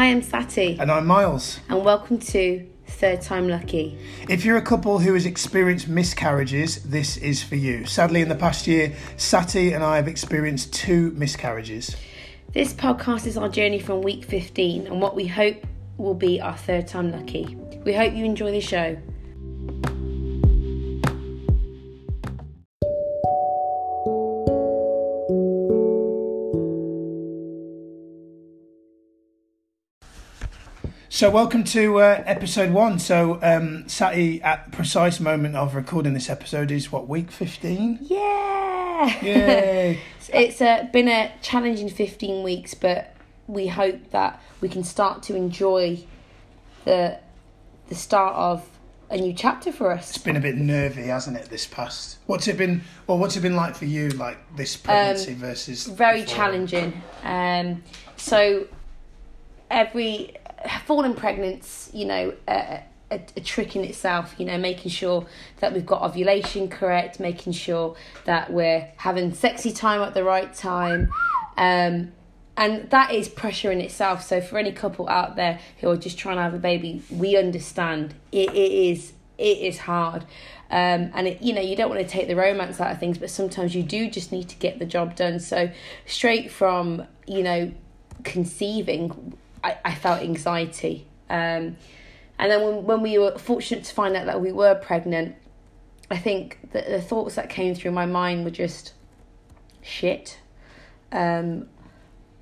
Hi, I'm Sati, And I'm Miles. and welcome to Third Time Lucky. If you're a couple who has experienced miscarriages, this is for you. Sadly, in the past year, Sati and I have experienced two miscarriages. This podcast is our journey from week 15 and what we hope will be our third time lucky. We hope you enjoy the show. So, welcome to uh, episode one. So, um, Sati, at the precise moment of recording this episode, is what, week 15? Yeah! Yay! it's uh, been a challenging 15 weeks, but we hope that we can start to enjoy the the start of a new chapter for us. it's been a bit nervy, hasn't it, this past? What's it been, well, what's it been like for you, like this pregnancy versus. very before? challenging. Um, so every falling pregnant's, you know, a, a, a trick in itself. You know, making sure that we've got ovulation correct, making sure that we're having sexy time at the right time. Um, and that is pressure in itself. So for any couple out there who are just trying to have a baby, we understand it, it is it is hard. Um, and it, you know you don't want to take the romance out of things, but sometimes you do just need to get the job done. So straight from you know conceiving, I, I felt anxiety. Um, and then when, when we were fortunate to find out that we were pregnant, I think the, the thoughts that came through my mind were just shit. Um,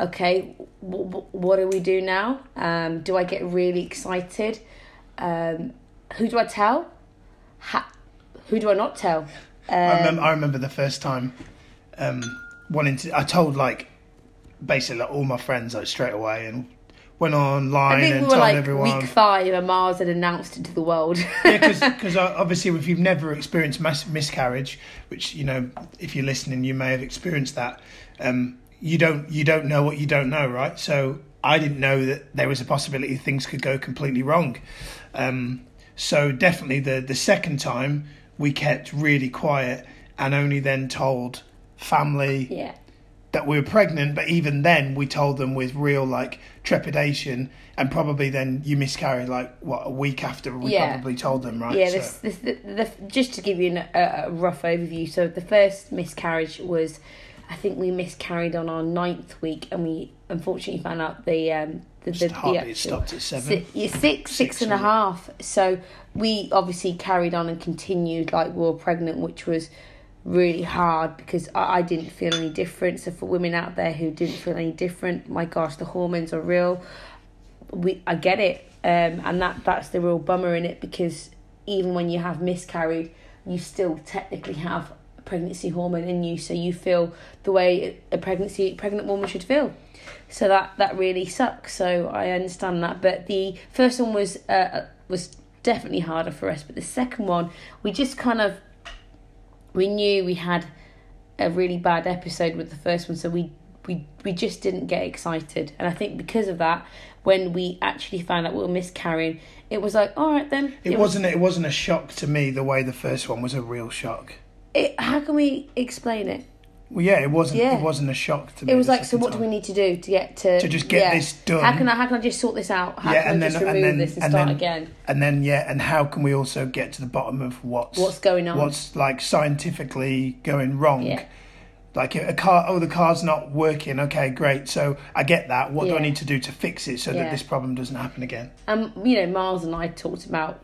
okay, w- w- what do we do now? Um, do I get really excited? Um, who do I tell? Ha- who do I not tell? I, Um, remember, I remember the first time um, wanting to. I told like basically like, all my friends like straight away and went online I think and we were told like everyone. week five and Mars had announced it to the world. yeah, because obviously if you've never experienced mass miscarriage, which you know if you're listening you may have experienced that, um, you don't you don't know what you don't know, right? So I didn't know that there was a possibility things could go completely wrong. Um, so definitely the the second time we kept really quiet and only then told family yeah. That we were pregnant, but even then we told them with real like trepidation, and probably then you miscarried like what a week after we Yeah. probably told them, right? Yeah, So- this, this, the, the, just to give you an, a, a rough overview. So the first miscarriage was, I think we miscarried on our ninth week, and we unfortunately found out the um the the, the actual- stopped at seven. Si- yeah, six, six and a half. So we obviously carried on and continued like we were pregnant, which was really hard because I, I didn't feel any different. So for women out there who didn't feel any different, my gosh, the hormones are real. We I get it, um, and that that's the real bummer in it because even when you have miscarried, you still technically have pregnancy hormone in you, so you feel the way a pregnancy pregnant woman should feel. So that that really sucks. So I understand that, but the first one was uh, was definitely harder for us, but the second one we just kind of we knew we had a really bad episode with the first one, so we we we just didn't get excited, and I think because of that, when we actually found out we were miscarrying, it was like, all right then. It, was- wasn't. It wasn't a shock to me the way the first one was a real shock. It, how can we explain it? Well, yeah, it wasn't. Yeah. It wasn't a shock to me. It was like, so what do we need to do to get to To just get this done. How can I how can I just sort this out? How Yeah, can and I then just and remove then this and, and start then again? and then yeah, and how can we also get to the bottom of what's What's going on? What's like scientifically going wrong? Yeah. Like a, car, oh, the car's not working. Okay, great. So I get that. What do I need to do to fix it so Yeah. that this problem doesn't happen again? Um, you know, Miles and I talked about,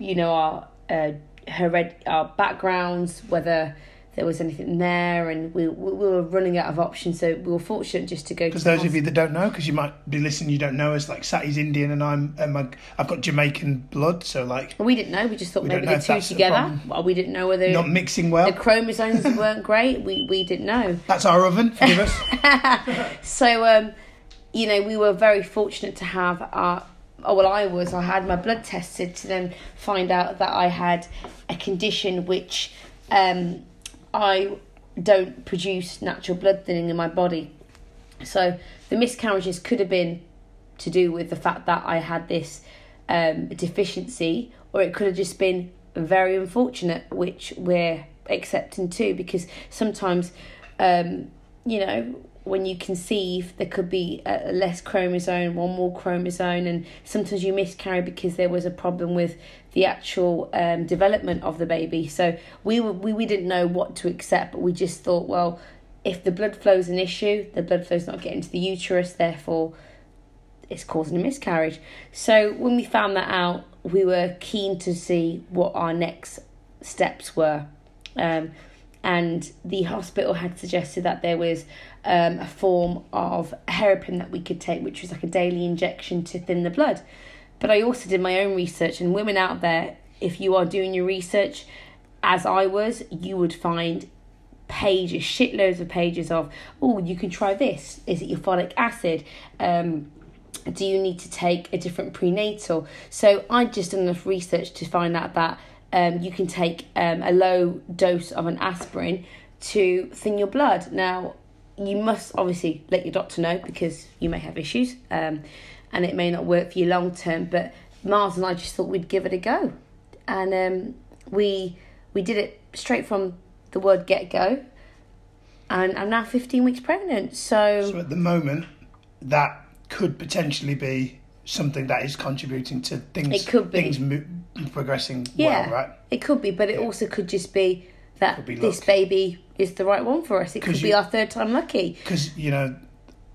you know, our uh, hered- our backgrounds, whether there was anything there, and we we we were running out of options. So we were fortunate just to go. Because those of you that don't know, because you might be listening, you don't know us. Like Sati's Indian, and I'm, um, I- I've got Jamaican blood. So like, we didn't know. We just thought maybe the two the together. Well, we didn't know whether not mixing well. the chromosomes weren't great. We we didn't know. That's our oven. Forgive us. So, um, you know, we were very fortunate to have our. Oh, well, I was. I had my blood tested to then find out that I had a condition which um, I don't produce natural blood thinning in my body. So the miscarriages could have been to do with the fact that I had this um, deficiency, or it could have just been very unfortunate, which we're accepting too, because sometimes, um, you know, when you conceive, there could be a, less chromosome, one more chromosome, and sometimes you miscarry because there was a problem with the actual um, development of the baby. So we were, we we didn't know what to accept, but we just thought, well, if the blood flow is an issue, the blood flow's not getting to the uterus, therefore it's causing a miscarriage. So when we found that out, we were keen to see what our next steps were. Um, and the hospital had suggested that there was um, a form of heparin that we could take, which was like a daily injection to thin the blood. But I also did my own research, and women out there, if you are doing your research, as I was, you would find pages, shitloads of pages of, oh, you can try this. Is it your folic acid? Um, do you need to take a different prenatal? So I just done enough research to find out that um, you can take um, a low dose of an aspirin to thin your blood. Now, you must obviously let your doctor know because you may have issues um, and it may not work for you long term. But Mars and I just thought we'd give it a go, and um, we we did it straight from the word get go, and I'm now 15 weeks pregnant. So, So at the moment, that could potentially be something that is contributing to things. It could be. things mo- progressing yeah, well, right? it could be, but it Yeah. also could just be that this baby is the right one for us. It could be our third time lucky. Because you know,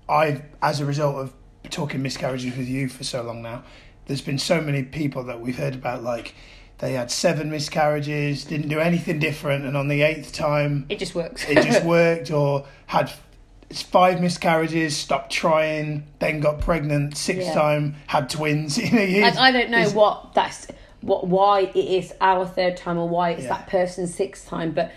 I as a result of talking miscarriages with you for so long now, there's been so many people that we've heard about like they had seven miscarriages, didn't do anything different, and on the eighth time It just works. it just worked, or had five miscarriages, stopped trying, then got pregnant, sixth Yeah. time had twins. You know, it is- And I don't know it's- what that's what why it is our third time or why it's Yeah. that person's sixth time, but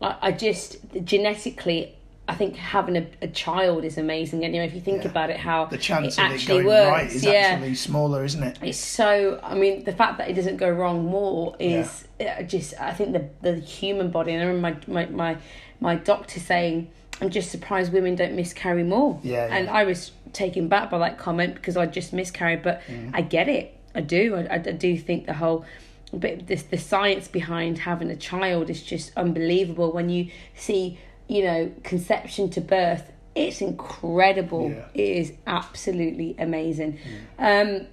I, I just genetically I think having a, a child is amazing. Anyway, if you think Yeah. about it, how the chance it of it actually going works, right is yeah. actually smaller, isn't it? It's so. I mean, the fact that it doesn't go wrong more is uh, just. I think the the human body. And I remember my my my, my doctor saying, "I'm just surprised women don't miscarry more." Yeah, yeah. And I was taken back by that comment because I just miscarried, but Mm. I get it. I do. I, I do think the whole. But this the science behind having a child is just unbelievable. When you see, you know, conception to birth, it's incredible. Yeah. It is absolutely amazing. Um,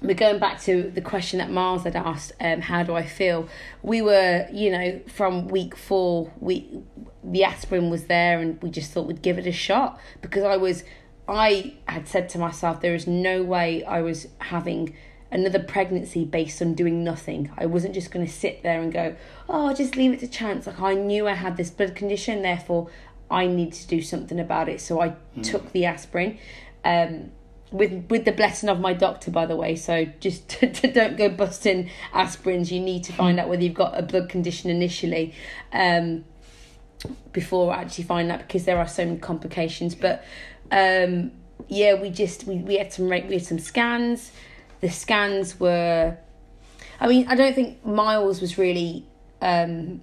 we're going back to the question that Miles had asked, um, how do I feel? We were, you know, from week four, we the aspirin was there and we just thought we'd give it a shot because I was I had said to myself there is no way I was having another pregnancy based on doing nothing. I wasn't just going to sit there and go, "Oh, I'll just leave it to chance." Like I knew I had this blood condition, therefore I need to do something about it. So I took the aspirin. Um, with with the blessing of my doctor, by the way. So just don't go busting aspirins. You need to find out whether you've got a blood condition initially, um, before actually find that because there are so many complications. But um, yeah, we just we, we had some we had some scans. The scans were, I mean, I don't think Miles was really um,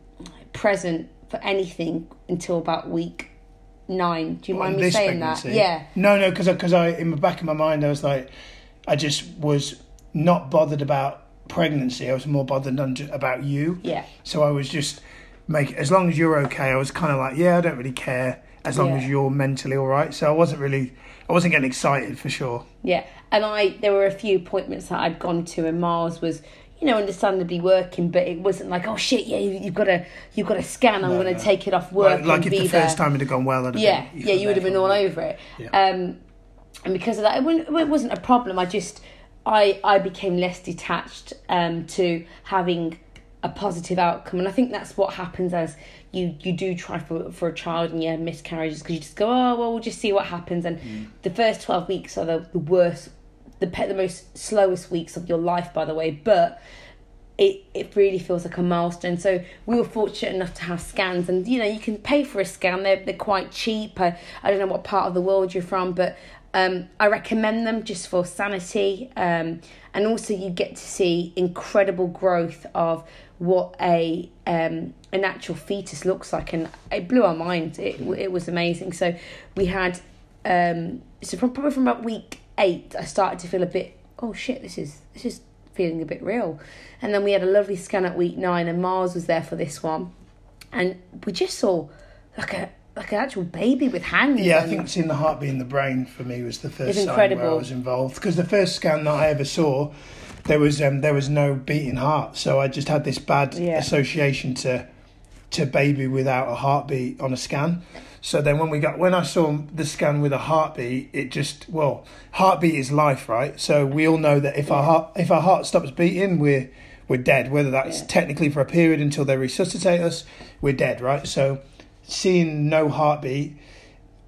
present for anything until about week nine. Do you On mind me saying that? Yeah. No, no, because because I in the back of my mind I was like, I just was not bothered about pregnancy. I was more bothered about you. Yeah. So I was just make as long as you're okay. I was kind of like, yeah, I don't really care as long Yeah. as you're mentally all right. So I wasn't really, I wasn't getting excited for sure. Yeah, and I there were a few appointments that I'd gone to, and Mars was, you know, understandably working, but it wasn't like, oh shit, yeah, you, you've got to you've got to scan. I'm No, going to no. take it off work Like, like if the there. first time it had gone well, I'd have yeah, been, yeah, you would have been all over it. Yeah. Um, and because of that, it, wasn't- it wasn't a problem. I just I I became less detached um to having a positive outcome, and I think that's what happens as you you do try for for a child and you have miscarriages because you just go oh well we'll just see what happens. And Mm. the first 12 weeks are the, the worst the pe- the most slowest weeks of your life by the way but it it really feels like a milestone. So we were fortunate enough to have scans and you know you can pay for a scan. They're, they're quite cheap. I, I don't know what part of the world you're from but um, I recommend them just for sanity um, and also you get to see incredible growth of what a um, a natural fetus looks like and it blew our minds. It, it was amazing. So we had um, so from probably from about week eight I started to feel a bit oh shit this is this is feeling a bit real. And then we had a lovely scan at week nine and Mars was there for this one. And we just saw like a like an actual baby with hands. Yeah, I think seeing the heartbeat in the brain for me was the first It's sign where I was involved. Because the first scan that I ever saw, there was um, there was no beating heart, so I just had this bad Yeah. association to to baby without a heartbeat on a scan. So then when we got when I saw the scan with a heartbeat, it just well, heartbeat is life, right? So we all know that if our heart if our heart stops beating, we're we're dead. Whether that's Yeah. technically for a period until they resuscitate us, we're dead, right? So seeing no heartbeat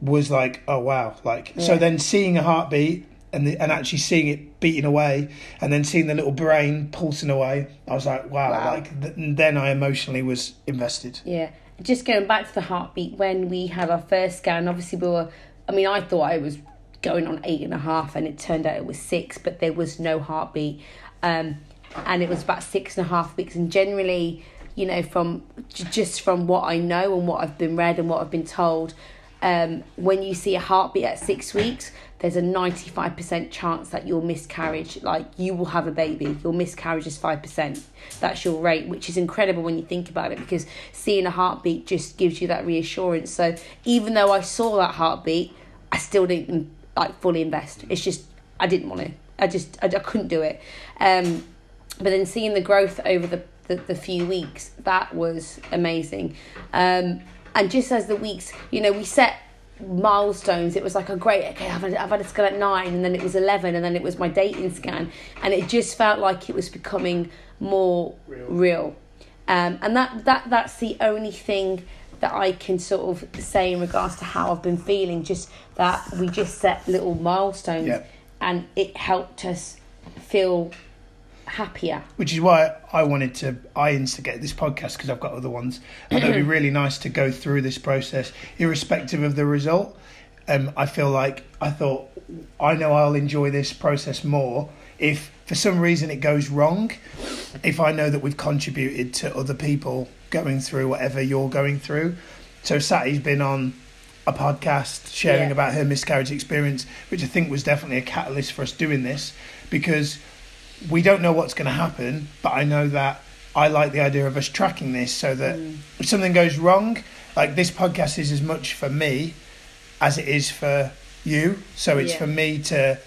was like, oh wow, like so then seeing a heartbeat and the, and actually seeing it beating away and then seeing the little brain pulsing away, I was like, wow, Wow. like th- then I emotionally was invested. Yeah. Just going back to the heartbeat, when we had our first scan, obviously we were, I mean, I thought I was going on eight and a half and it turned out it was six, but there was no heartbeat. Um, and it was about six and a half weeks. And generally, you know, from just from what I know and what I've been read and what I've been told, um, when you see a heartbeat at six weeks, there's a 95% chance that your miscarriage, like you will have a baby. Your miscarriage is 5%. That's your rate, which is incredible when you think about it because seeing a heartbeat just gives you that reassurance. So even though I saw that heartbeat, I still didn't like fully invest. It's just, I didn't want to. I just, I, I couldn't do it. Um, but then seeing the growth over the, the, the few weeks, that was amazing. Um, and just as the weeks, you know, we set milestones. It was like, a great, okay, I've had, I've had a scan at nine, and then it was 11, and then it was my dating scan. And it just felt like it was becoming more Real. real. Um, and that, that that's the only thing that I can sort of say in regards to how I've been feeling. Just that we just set little milestones, Yeah. and it helped us feel happier. Which is why I wanted to I instigate this podcast because I've got other ones. I thought it'd be really nice to go through this process, irrespective of the result. Um, I feel like I thought I know I'll enjoy this process more if for some reason it goes wrong. If I know that we've contributed to other people going through whatever you're going through. So Sati's been on a podcast sharing Yeah. about her miscarriage experience, which I think was definitely a catalyst for us doing this because we don't know what's going to happen, but I know that I like the idea of us tracking this so that mm. if something goes wrong, like this podcast is as much for me as it is for you. So it's Yeah. for me to,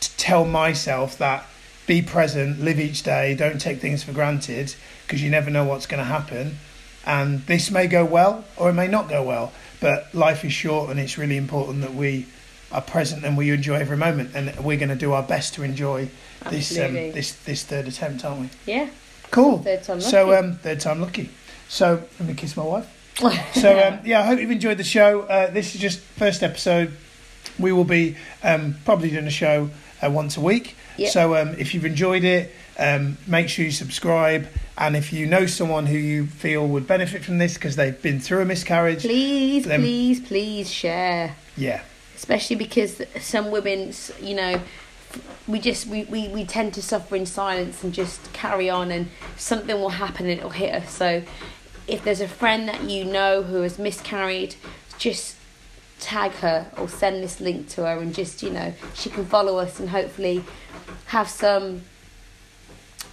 to tell myself that be present, live each day, don't take things for granted because you never know what's going to happen. And this may go well or it may not go well, but life is short and it's really important that we are present and we enjoy every moment. And we're going to do our best to enjoy this um, this this third attempt, aren't we? Yeah. Cool. Third time So lucky. um, third time lucky. So let me kiss my wife. So um, yeah, I hope you've enjoyed the show. Uh, this is just first episode. We will be um, probably doing a show uh, once a week. Yep. So um, if you've enjoyed it, um, make sure you subscribe. And if you know someone who you feel would benefit from this because they've been through a miscarriage, please, please, please share. yeah, especially because some women you know we just we, we, we tend to suffer in silence and just carry on and something will happen and it'll hit us. So if there's a friend that you know who has miscarried just tag her or send this link to her and just you know she can follow us and hopefully have some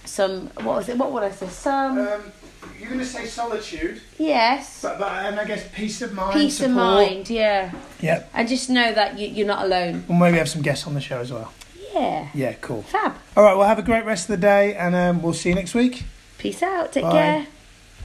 some what was it what would i say some um, you're going to say solitude, yes but, but and I guess peace of mind, peace of mind yeah Yep. and just know that you, you're not alone We'll maybe have some guests on the show as well. yeah Yeah, cool. fab All right, well, have a great rest of the day, and um, we'll see you next week. Peace out. Take Bye. care.